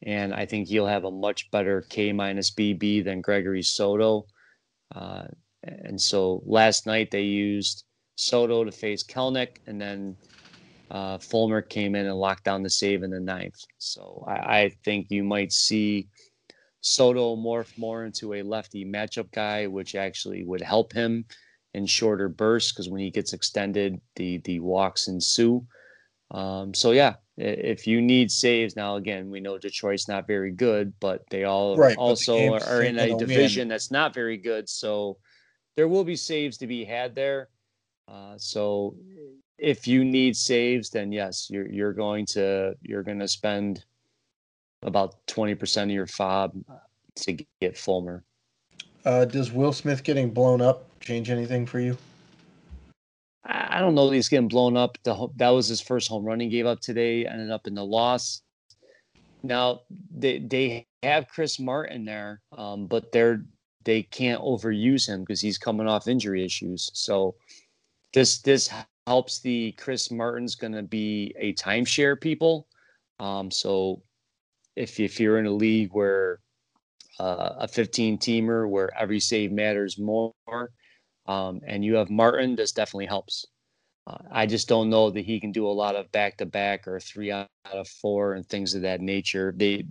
and I think he'll have a much better K minus BB than Gregory Soto. Uh, and so last night they used Soto to face Kelenic, and then uh, Fulmer came in and locked down the save in the ninth. So I, I think you might see Soto morph more into a lefty matchup guy, which actually would help him in shorter bursts because when he gets extended, the the walks ensue. Um, so yeah, if you need saves now, again, we know Detroit's not very good, but they all right, also the are in a division win. that's not very good. So there will be saves to be had there. Uh, so if you need saves, then yes, you're you're going to you're going to spend about twenty percent of your FAAB to get Fulmer. Uh, does Will Smith getting blown up change anything for you? I don't know that he's getting blown up. The, that was his first home run he gave up today. Ended up in the loss. Now they they have Chris Martin there, um, but they're they can't overuse him because he's coming off injury issues. So this this helps the Chris Martin's going to be a timeshare people. Um, so if if you're in a league where uh, a 15 teamer where every save matters more, um, and you have Martin, this definitely helps. I just don't know that he can do a lot of back to back or three out of four and things of that nature. They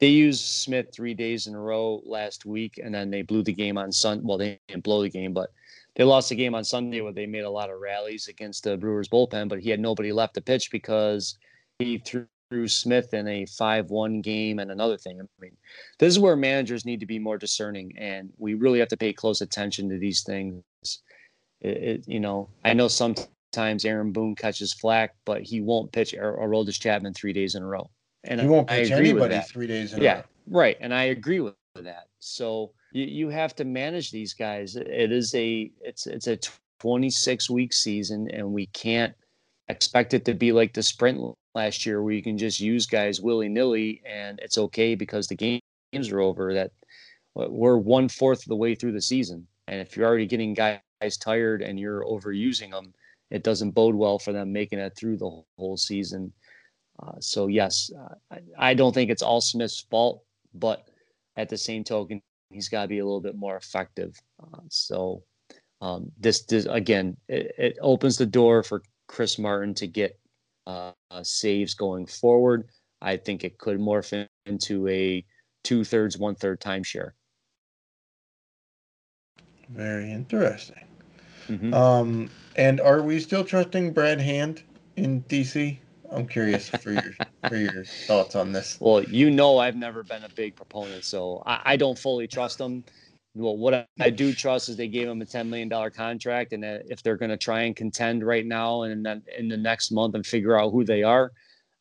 they used Smith three days in a row last week, and then they blew the game on Sun. Well, they didn't blow the game, but they lost the game on Sunday where they made a lot of rallies against the Brewers bullpen, but he had nobody left to pitch because he threw Smith in a 5-1 game and another thing. I mean, this is where managers need to be more discerning, and we really have to pay close attention to these things. It, it, you know, I know sometimes Aaron Boone catches flack, but he won't pitch Aroldis Chapman three days in a row. And he won't pitch anybody three days in yeah, a row. Right, and I agree with that. So you, you have to manage these guys. It is a it's it's a 26 week season, and we can't expect it to be like the sprint last year where you can just use guys willy nilly and it's okay because the games are over. That we're one fourth of the way through the season, and if you're already getting guys tired and you're overusing them, it doesn't bode well for them making it through the whole season. Uh, so yes, uh, I, I, don't think it's all Smith's fault, but at the same token, he's got to be a little bit more effective. Uh, so um, this, this again, it, it, opens the door for Chris Martin to get uh, saves going forward. I think it could morph into a two thirds, one third timeshare. Very interesting. Mm-hmm. Um, and are we still trusting Brad Hand in DC? I'm curious for your for your thoughts on this. Well, you know, I've never been a big proponent, so I, I don't fully trust him. well, what I do trust is they gave him a ten million dollar contract, and if they're going to try and contend right now and then in the next month and figure out who they are,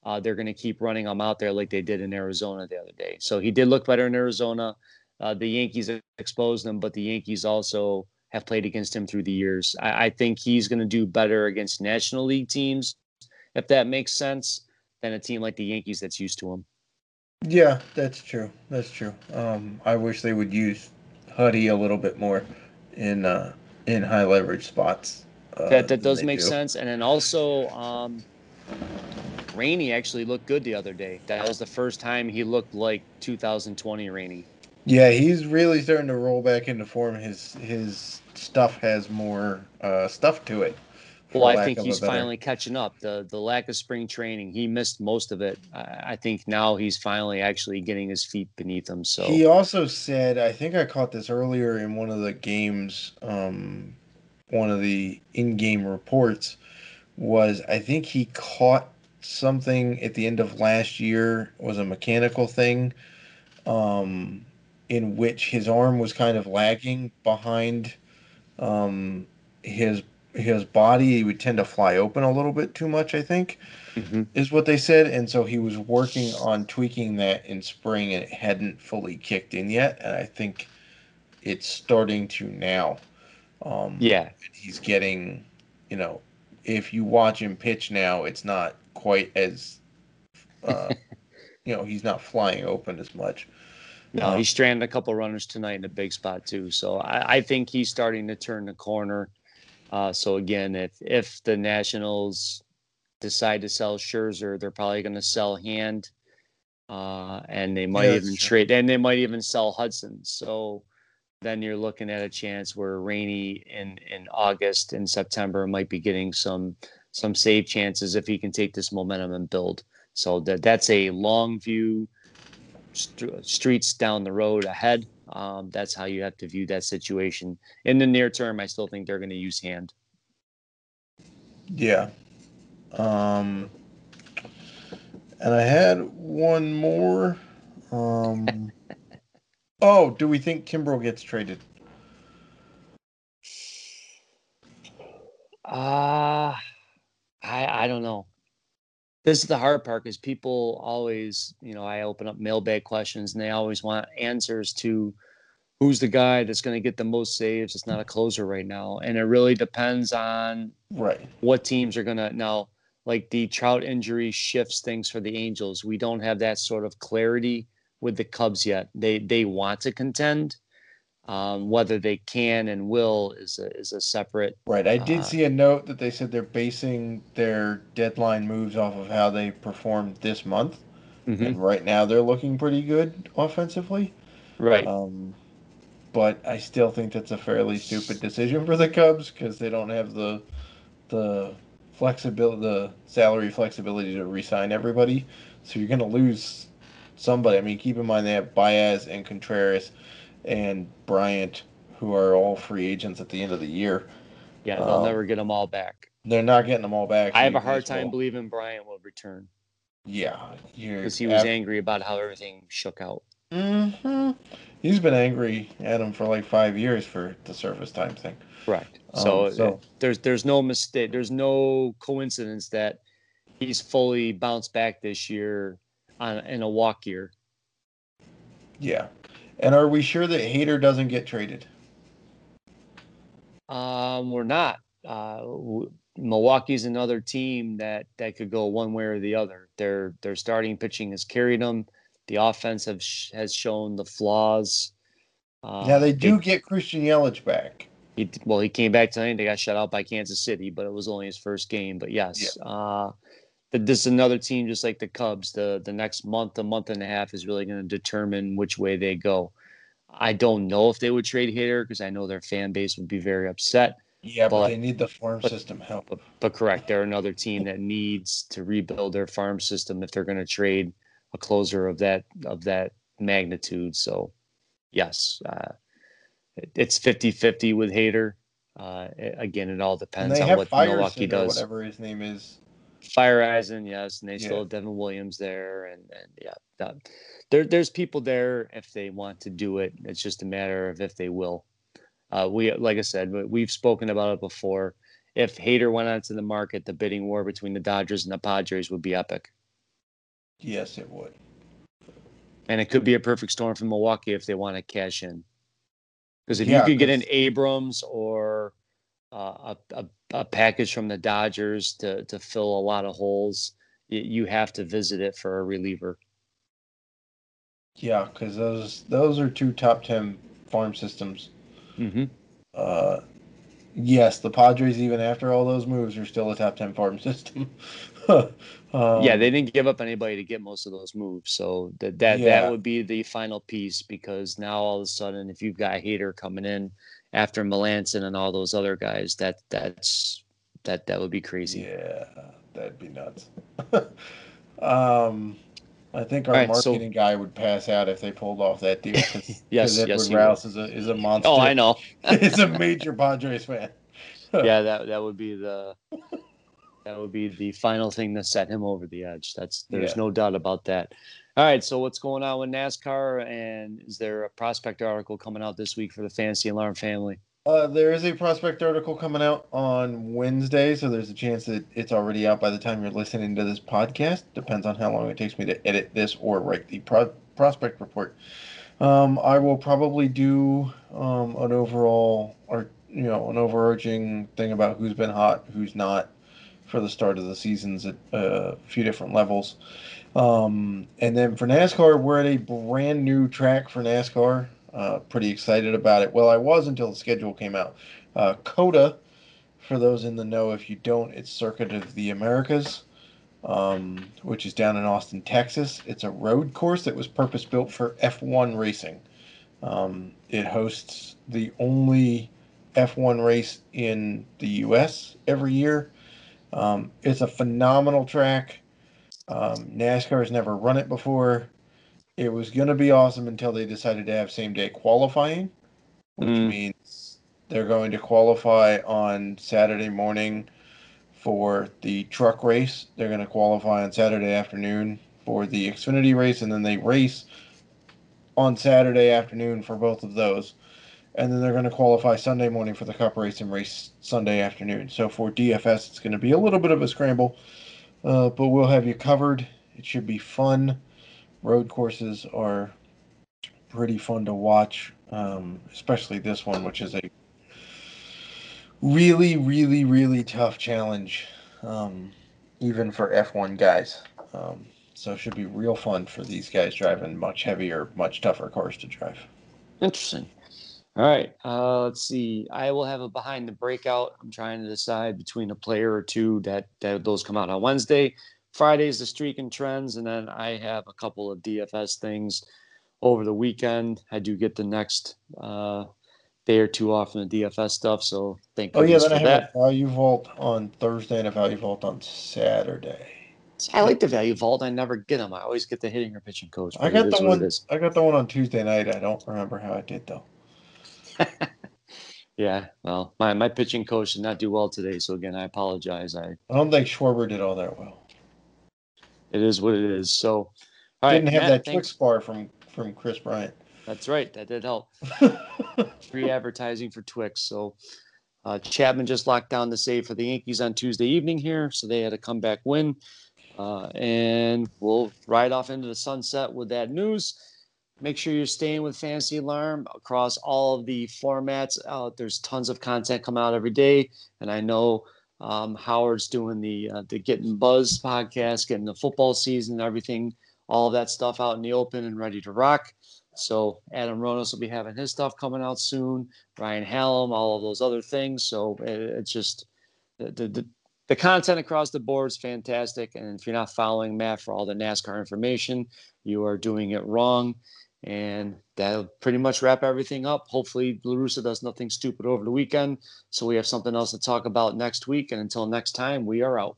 uh, they're going to keep running him out there like they did in Arizona the other day. So he did look better in Arizona. Uh, the Yankees exposed him, but the Yankees also have played against him through the years. I, I think he's going to do better against National League teams, if that makes sense, than a team like the Yankees that's used to him. Yeah, that's true. That's true. Um, I wish they would use Huddy a little bit more in uh, in high leverage spots. Uh, that that does make do. sense. And then also, um, Rainey actually looked good the other day. That was the first time he looked like 2020 Rainey. Yeah, he's really starting to roll back into form. His his stuff has more uh, stuff to it. Well, I think he's finally catching up. The the lack of spring training, he missed most of it. I, I, think now he's finally actually getting his feet beneath him. So he also said, I think I caught this earlier in one of the games, um, one of the in-game reports was I think he caught something at the end of last year was a mechanical thing, um, in which his arm was kind of lagging behind um, his his body. He would tend to fly open a little bit too much i think mm-hmm. is what they said. And so he was working on tweaking that in spring and it hadn't fully kicked in yet. And i think it's starting to now. Um, yeah. he's getting you know if you watch him pitch now it's not quite as uh, [laughs] you know he's not flying open as much no, um, he stranded a couple runners tonight in a big spot too. So I, I think he's starting to turn the corner. Uh, so again, if if the Nationals decide to sell Scherzer, they're probably going to sell Hand, uh, and they might yeah, even trade, and they might even sell Hudson. So then you're looking at a chance where Rainey in in August and September might be getting some some save chances if he can take this momentum and build. So that that's a long view, st- streets down the road ahead. Um, that's how you have to view that situation. In the near term, I still think they're going to use hand. Yeah. Um, and I had one more. Um, [laughs] oh, do we think Kimbrel gets traded? Uh, I I don't know. This is the hard part because people always, you know, I open up mailbag questions and they always want answers to who's the guy that's going to get the most saves. It's not a closer right now, and it really depends on right what teams are going to now. Like the Trout injury shifts things for the Angels. We don't have that sort of clarity with the Cubs yet. They they want to contend. Um, whether they can and will is a, is a separate. Right. I did uh, see a note that they said they're basing their deadline moves off of how they performed this month. Mm-hmm. And right now they're looking pretty good offensively. Right. Um, but I still think that's a fairly stupid decision for the Cubs because they don't have the the flexibility, the salary flexibility to resign everybody. So you're going to lose somebody. I mean, keep in mind they have Baez and Contreras and Bryant, who are all free agents at the end of the year. Yeah, they'll um, never get them all back. They're not getting them all back. I have a hard time believing Bryant will return. Yeah, because he was angry about how everything shook out. Mm-hmm. He's been angry at him for like five years for the service time thing. Correct. So, um, so there's there's no mistake. There's no coincidence that he's fully bounced back this year on in a walk year. Yeah. And are we sure that Hader doesn't get traded? Um, we're not. Uh, Milwaukee's another team that that could go one way or the other. Their their starting pitching has carried them. The offense have, has shown the flaws. Uh, yeah, they do they, get Christian Yelich back. He, well, he came back tonight. They got shut out by Kansas City, but it was only his first game. But yes, yeah. uh, but this is another team just like the Cubs. The the next month, a month and a half is really going to determine which way they go. I don't know if they would trade Hader because I know their fan base would be very upset. Yeah, but, but they need the farm but, system help. But, but, correct, they're another team that needs to rebuild their farm system if they're going to trade a closer of that of that magnitude. So, yes, uh, it's 50-50 with Hader. Uh, again, it all depends on what Milwaukee does. Whatever his name is. Feyereisen, yes, and they yeah. still have Devin Williams there, and, and yeah, there, there's people there if they want to do it. It's just a matter of if they will. Uh, we, like I said, we've spoken about it before. If Hader went onto the market, the bidding war between the Dodgers and the Padres would be epic. Yes, it would. And it could be a perfect storm for Milwaukee if they want to cash in. Because if yeah, you could get an Abrams or uh, a, a, a, package from the Dodgers to, to fill a lot of holes, you, you have to visit it for a reliever. Yeah, because those those are two top ten farm systems. Mm-hmm. Uh, yes, the Padres, even after all those moves, are still a top ten farm [laughs] system. [laughs] um, yeah, they didn't give up anybody to get most of those moves, so that that yeah. that would be the final piece. Because now all of a sudden, if you've got Hader coming in after Melancon and all those other guys, that that's that that would be crazy. Yeah, that'd be nuts. [laughs] um, I think our right, marketing so, guy would pass out if they pulled off that deal. Cause, [laughs] yes, Edward yes, Rouse is a is a monster. Oh, I know. [laughs] He's a major Padres fan. yeah, that that would be the that would be the final thing to set him over the edge. That's there's yeah. no doubt about that. All right, so what's going on with NASCAR, and is there a prospect article coming out this week for the Fantasy Alarm family? Uh, there is a prospect article coming out on Wednesday, so there's a chance that it's already out by the time you're listening to this podcast. Depends on how long it takes me to edit this or write the pro- prospect report. Um, I will probably do um, an overall or you know an overarching thing about who's been hot, who's not for the start of the seasons at uh, a few different levels. Um, and then for NASCAR, we're at a brand new track for NASCAR. Uh, pretty excited about it. Well, I was until the schedule came out. Uh, COTA, for those in the know, if you don't, it's Circuit of the Americas, um, which is down in Austin, Texas. It's a road course that was purpose built for F1 racing. Um, it hosts the only F1 race in the U.S. every year. Um, it's a phenomenal track. Um, NASCAR has never run it before it was going to be awesome until they decided to have same day qualifying, which mm. means they're going to qualify on Saturday morning for the truck race. They're going to qualify on Saturday afternoon for the Xfinity race, and then they race on Saturday afternoon for both of those. And then they're going to qualify Sunday morning for the Cup race and race Sunday afternoon. So for DFS, it's going to be a little bit of a scramble, uh, but we'll have you covered. It should be fun road courses are pretty fun to watch, um, especially this one, which is a really, really, really tough challenge, um, even for F1 guys. Um, so it should be real fun for these guys driving much heavier, much tougher cars to drive. Interesting. All right. Uh, let's see. I will have a behind the breakout. I'm trying to decide between a player or two that, that those come out on Wednesday. Friday's the streak and trends, and then I have a couple of DFS things over the weekend. I do get the next uh, day or two off from the DFS stuff, so thank you. Oh yeah, then I have that. a value vault on Thursday and a value vault on Saturday. I like the value vault. I never get them. I always get the hitting or pitching coach. I got the one. I got the one on Tuesday night. I don't remember how I did though. [laughs] yeah, well, my my pitching coach did not do well today. So again, I apologize. I I don't think Schwarber did all that well it is what it is. So, all didn't right, have Matt, that thanks. Twix bar from from Kris Bryant. That's right. That did help. [laughs] Free advertising for Twix. So, uh, Chapman just locked down the save for the Yankees on Tuesday evening here, so they had a comeback win. Uh, and we'll ride off into the sunset with that news. Make sure you're staying with Fantasy Alarm across all of the formats. Uh, there's tons of content coming out every day, and I know um, Howard's doing the uh, the Getting Buzz podcast, getting the football season, everything, all of that stuff out in the open and ready to rock. So Adam Ronis will be having his stuff coming out soon. Ryan Hallam, all of those other things. So it, it's just the, the the content across the board is fantastic. And if you're not following Matt for all the NASCAR information, you are doing it wrong. And that'll pretty much wrap everything up. Hopefully, La Russa does nothing stupid over the weekend. So we have something else to talk about next week. And until next time, we are out.